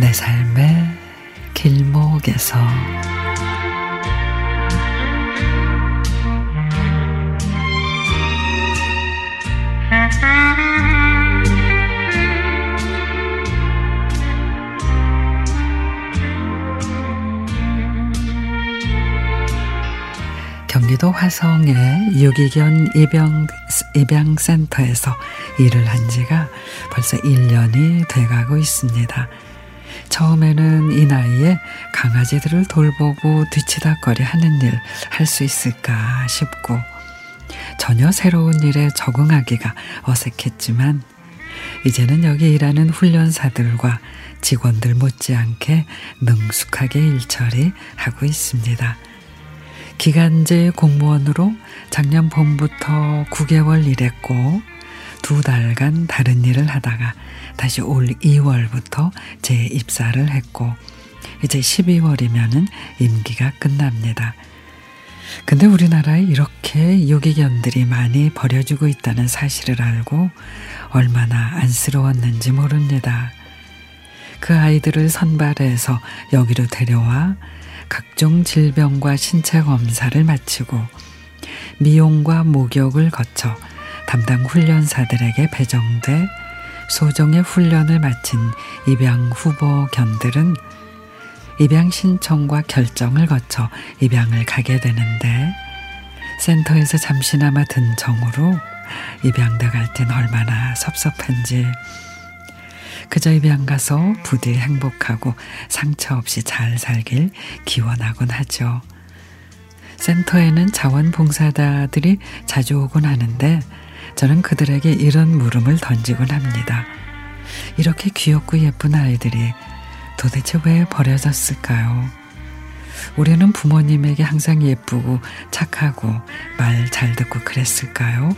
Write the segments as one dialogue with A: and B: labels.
A: 내 삶의 길목에서 경기도 화성의 유기견 입양, 입양센터에서 일을 한 지가 벌써 1년이 돼가고 있습니다. 처음에는 이 나이에 강아지들을 돌보고 뒤치다거리 하는 일 할 수 있을까 싶고 전혀 새로운 일에 적응하기가 어색했지만 이제는 여기 일하는 훈련사들과 직원들 못지않게 능숙하게 일처리 하고 있습니다. 기간제 공무원으로 작년 봄부터 9개월 일했고 두 달간 다른 일을 하다가 다시 올 2월부터 재입사를 했고 이제 12월이면은 임기가 끝납니다. 근데 우리나라에 이렇게 유기견들이 많이 버려지고 있다는 사실을 알고 얼마나 안쓰러웠는지 모릅니다. 그 아이들을 선발해서 여기로 데려와 각종 질병과 신체 검사를 마치고 미용과 목욕을 거쳐 담당 훈련사들에게 배정돼 소정의 훈련을 마친 입양 후보 견들은 입양 신청과 결정을 거쳐 입양을 가게 되는데 센터에서 잠시나마 든 정으로 입양돼 갈땐 얼마나 섭섭한지 그저 입양 가서 부디 행복하고 상처 없이 잘 살길 기원하곤 하죠. 센터에는 자원봉사자들이 자주 오곤 하는데 저는 그들에게 이런 물음을 던지곤 합니다. 이렇게 귀엽고 예쁜 아이들이 도대체 왜 버려졌을까요? 우리는 부모님에게 항상 예쁘고 착하고 말 잘 듣고 그랬을까요?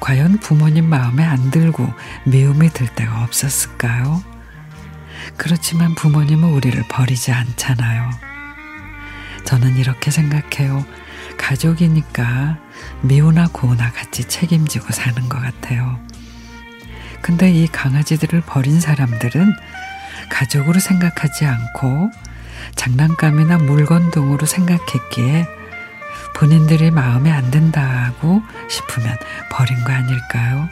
A: 과연 부모님 마음에 안 들고 미움이 들 때가 없었을까요? 그렇지만 부모님은 우리를 버리지 않잖아요. 저는 이렇게 생각해요. 가족이니까 미우나 고우나 같이 책임지고 사는 것 같아요. 근데 이 강아지들을 버린 사람들은 가족으로 생각하지 않고 장난감이나 물건 등으로 생각했기에 본인들이 마음에 안 든다고 싶으면 버린 거 아닐까요?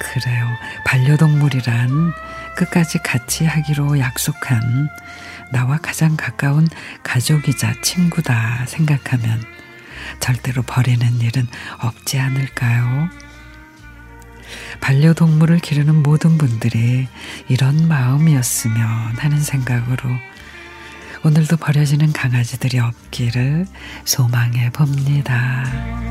A: 그래요. 반려동물이란 끝까지 같이 하기로 약속한 나와 가장 가까운 가족이자 친구다 생각하면 절대로 버리는 일은 없지 않을까요? 반려동물을 기르는 모든 분들이 이런 마음이었으면 하는 생각으로 오늘도 버려지는 강아지들이 없기를 소망해 봅니다.